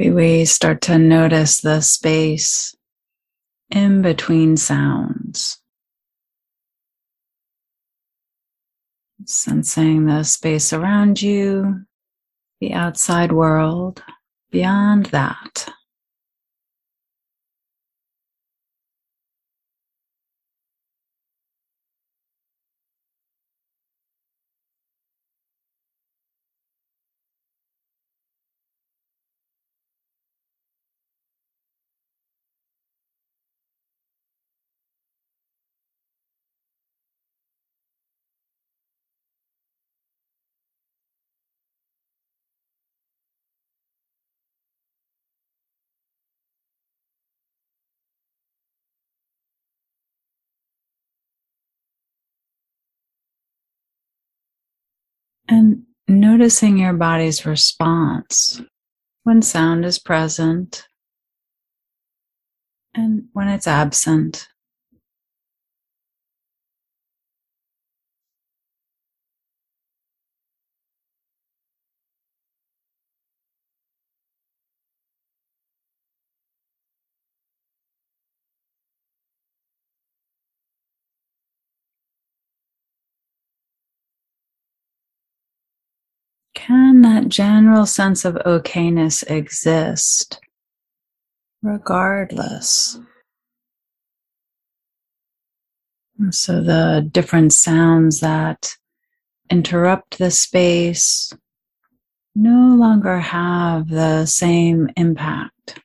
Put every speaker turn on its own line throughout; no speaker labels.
Maybe we start to notice the space in between sounds. Sensing the space around you, the outside world, beyond that. And noticing your body's response when sound is present and when it's absent. Can that general sense of okayness exist regardless? So the different sounds that interrupt the space no longer have the same impact.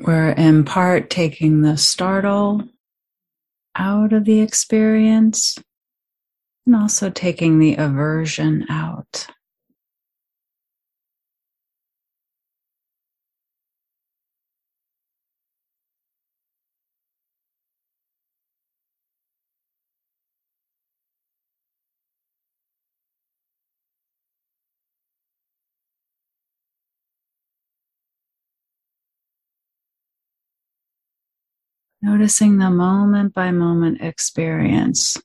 We're in part taking the startle out of the experience and also taking the aversion out. Noticing the moment by moment experience.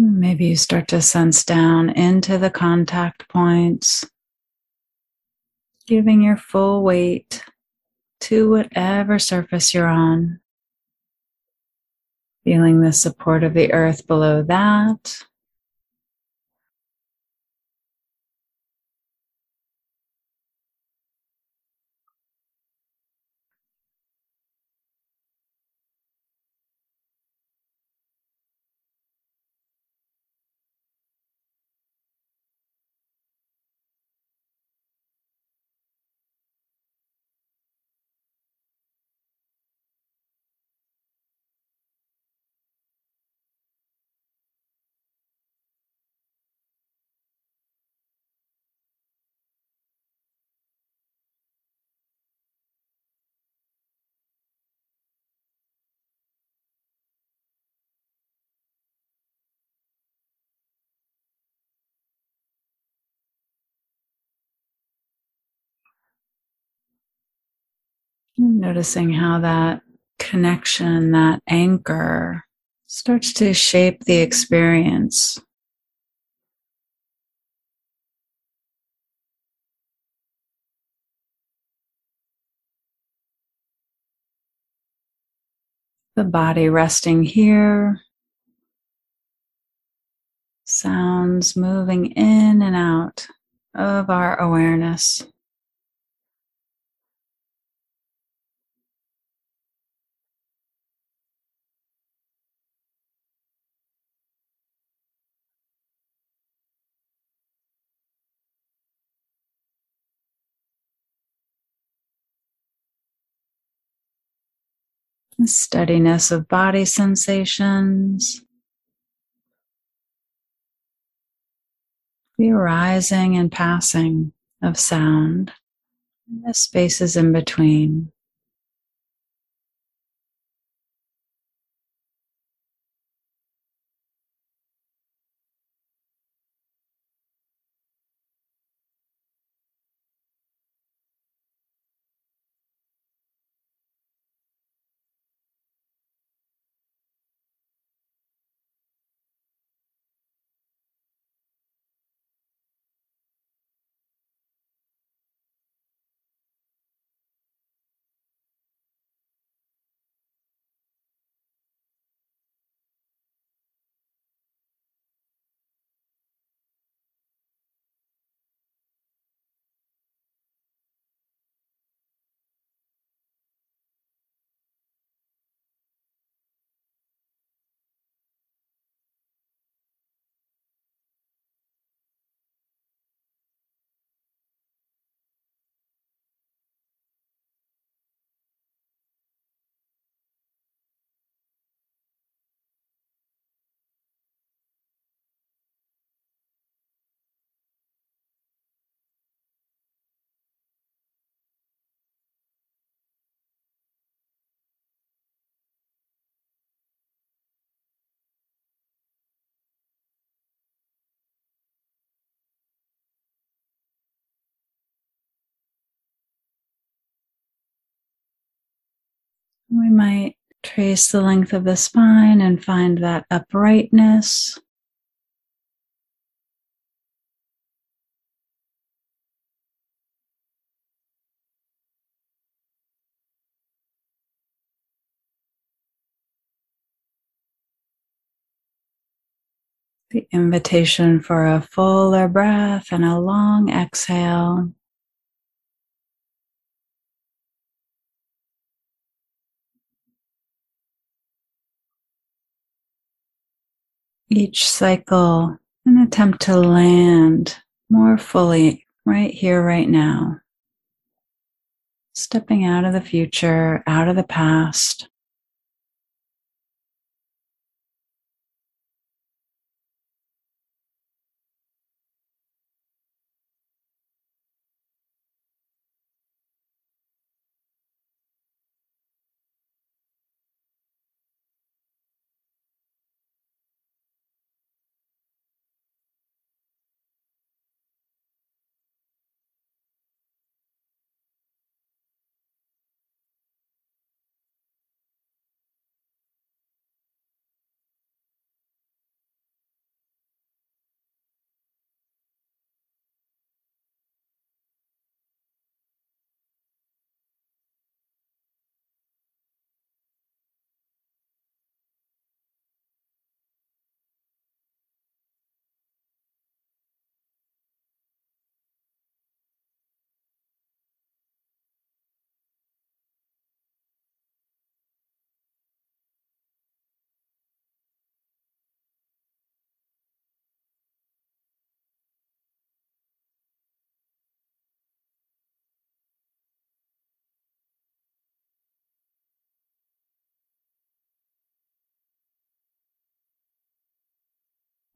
Maybe you start to sense down into the contact points, giving your full weight to whatever surface you're on. Feeling the support of the earth below that. Noticing how that connection, that anchor starts to shape the experience. The body resting here, sounds moving in and out of our awareness. steadiness of body sensations, the arising and passing of sound, and the spaces in between. We might trace the length of the spine and find that uprightness. The invitation for a fuller breath and a long exhale. Each cycle, an attempt to land more fully right here, right now. Stepping out of the future, out of the past.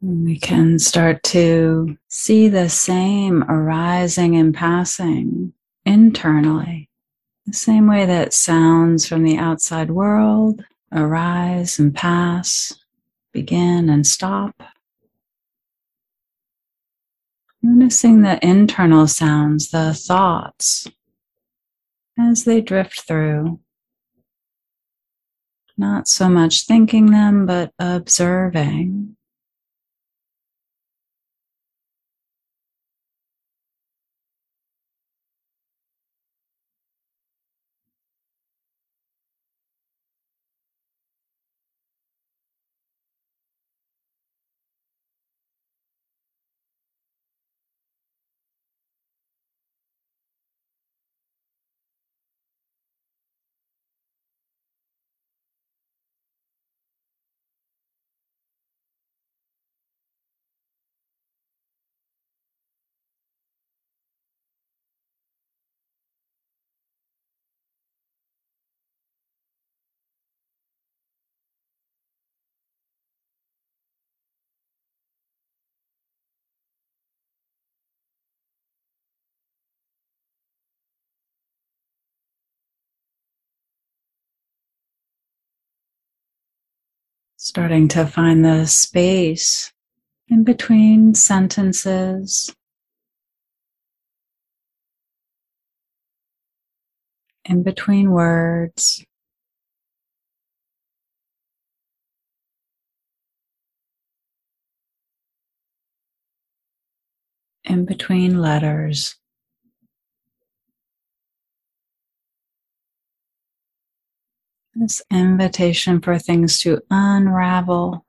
We can start to see the same arising and passing internally, the same way that sounds from the outside world arise and pass, begin and stop. Noticing the internal sounds, the thoughts, as they drift through. Not so much thinking them, but observing. Starting to find the space in between sentences, in between words. In between letters. This invitation for things to unravel.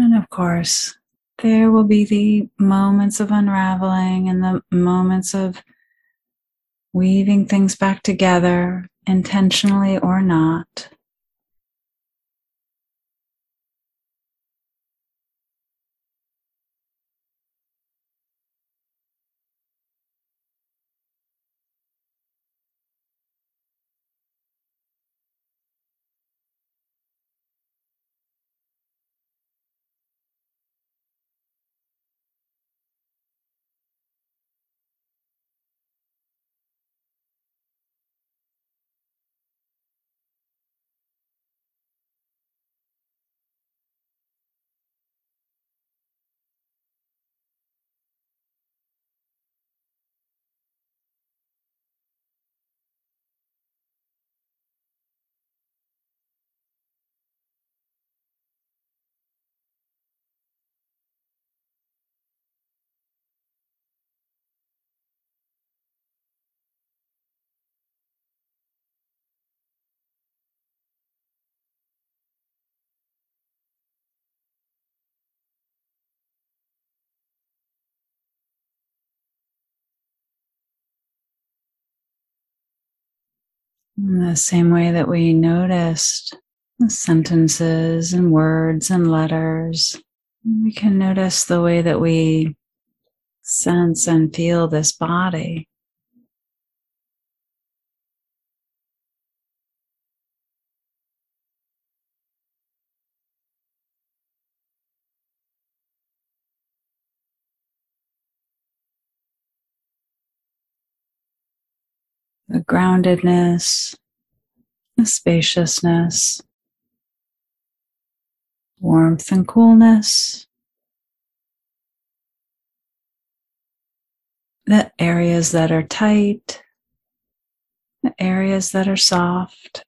And of course, there will be the moments of unraveling and the moments of weaving things back together, intentionally or not. In the same way that we noticed sentences and words and letters, we can notice the way that we sense and feel this body. Groundedness, the spaciousness, warmth and coolness, the areas that are tight, the areas that are soft.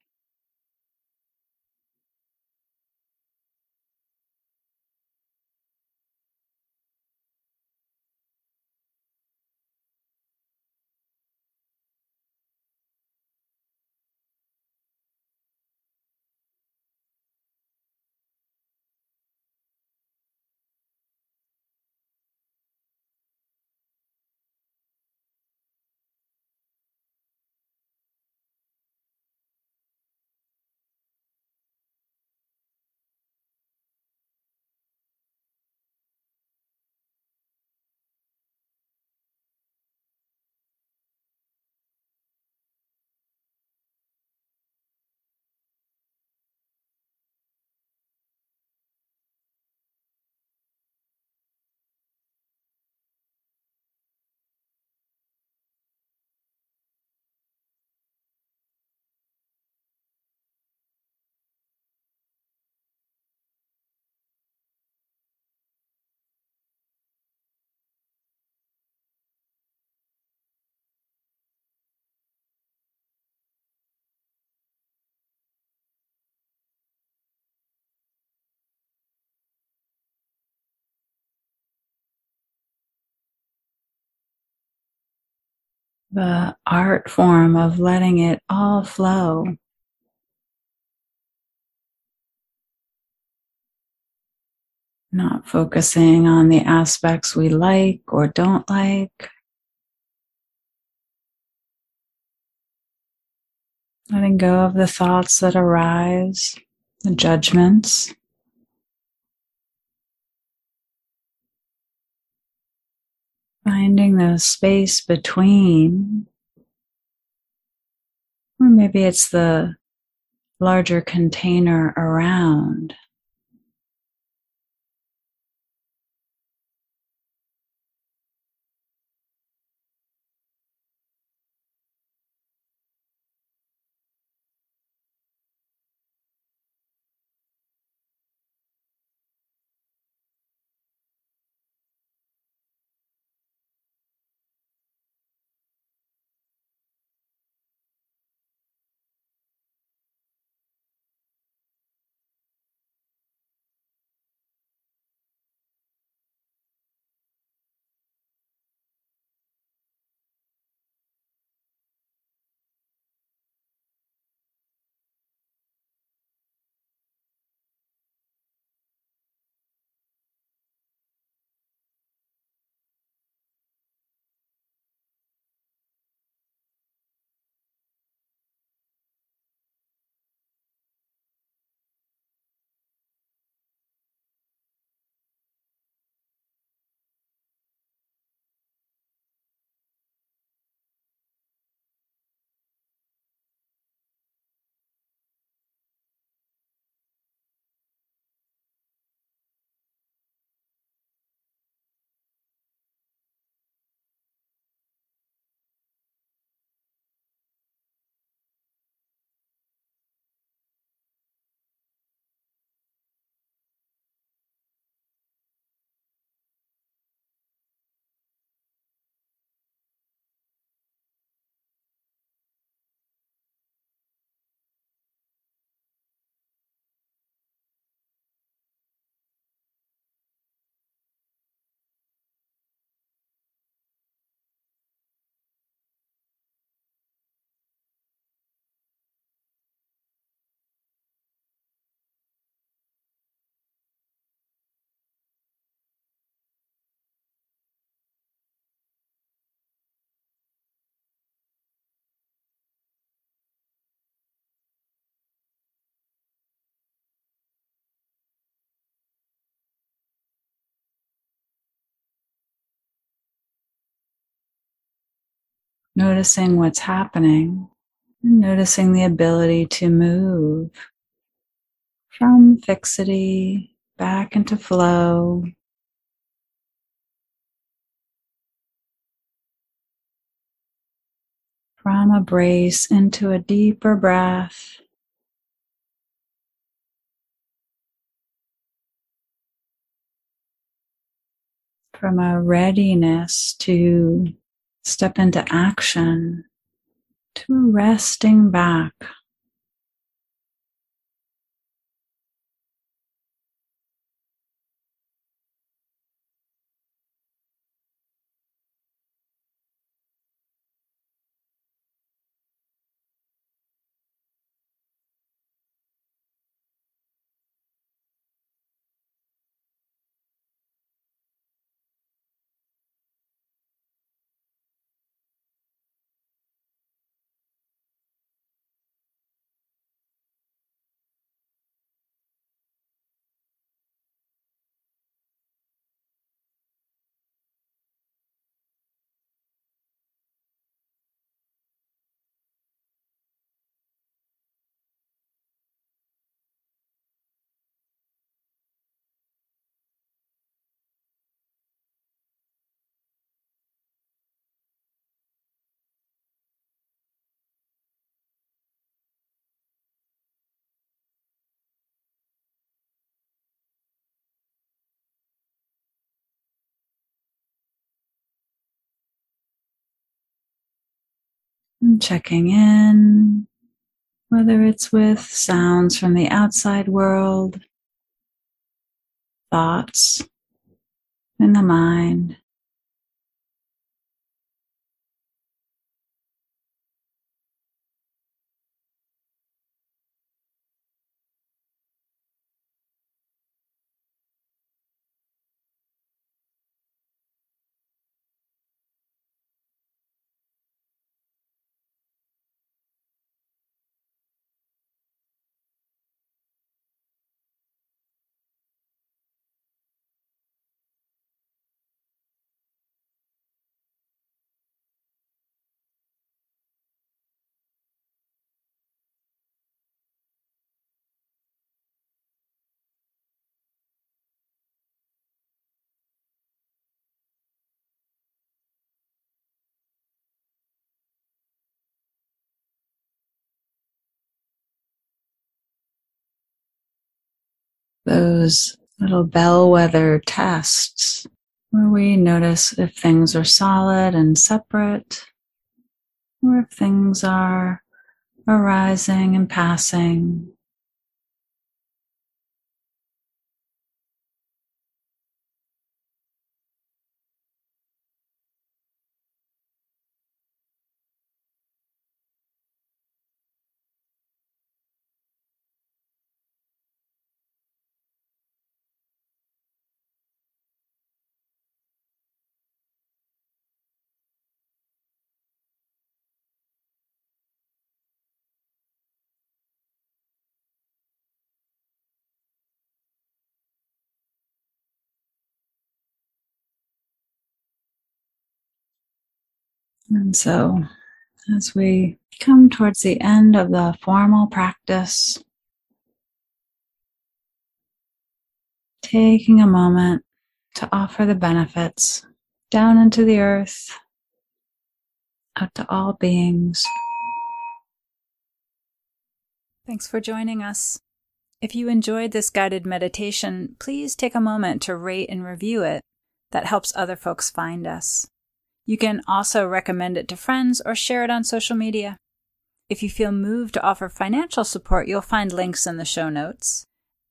The art form of letting it all flow. Not focusing on the aspects we like or don't like. Letting go of the thoughts that arise, the judgments. Finding the space between, or maybe it's the larger container around. Noticing what's happening, noticing the ability to move from fixity back into flow. From a brace into a deeper breath. From a readiness to step into action to resting back. And checking in, whether it's with sounds from the outside world, thoughts in the mind, those little bellwether tests where we notice if things are solid and separate or if things are arising and passing. And so, as we come towards the end of the formal practice, taking a moment to offer the benefits down into the earth, out to all beings.
Thanks for joining us. If you enjoyed this guided meditation, please take a moment to rate and review it. That helps other folks find us. You can also recommend it to friends or share it on social media. If you feel moved to offer financial support, you'll find links in the show notes.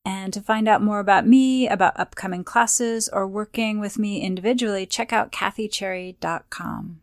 And to find out more about me, about upcoming classes, or working with me individually, check out kathycherry.com.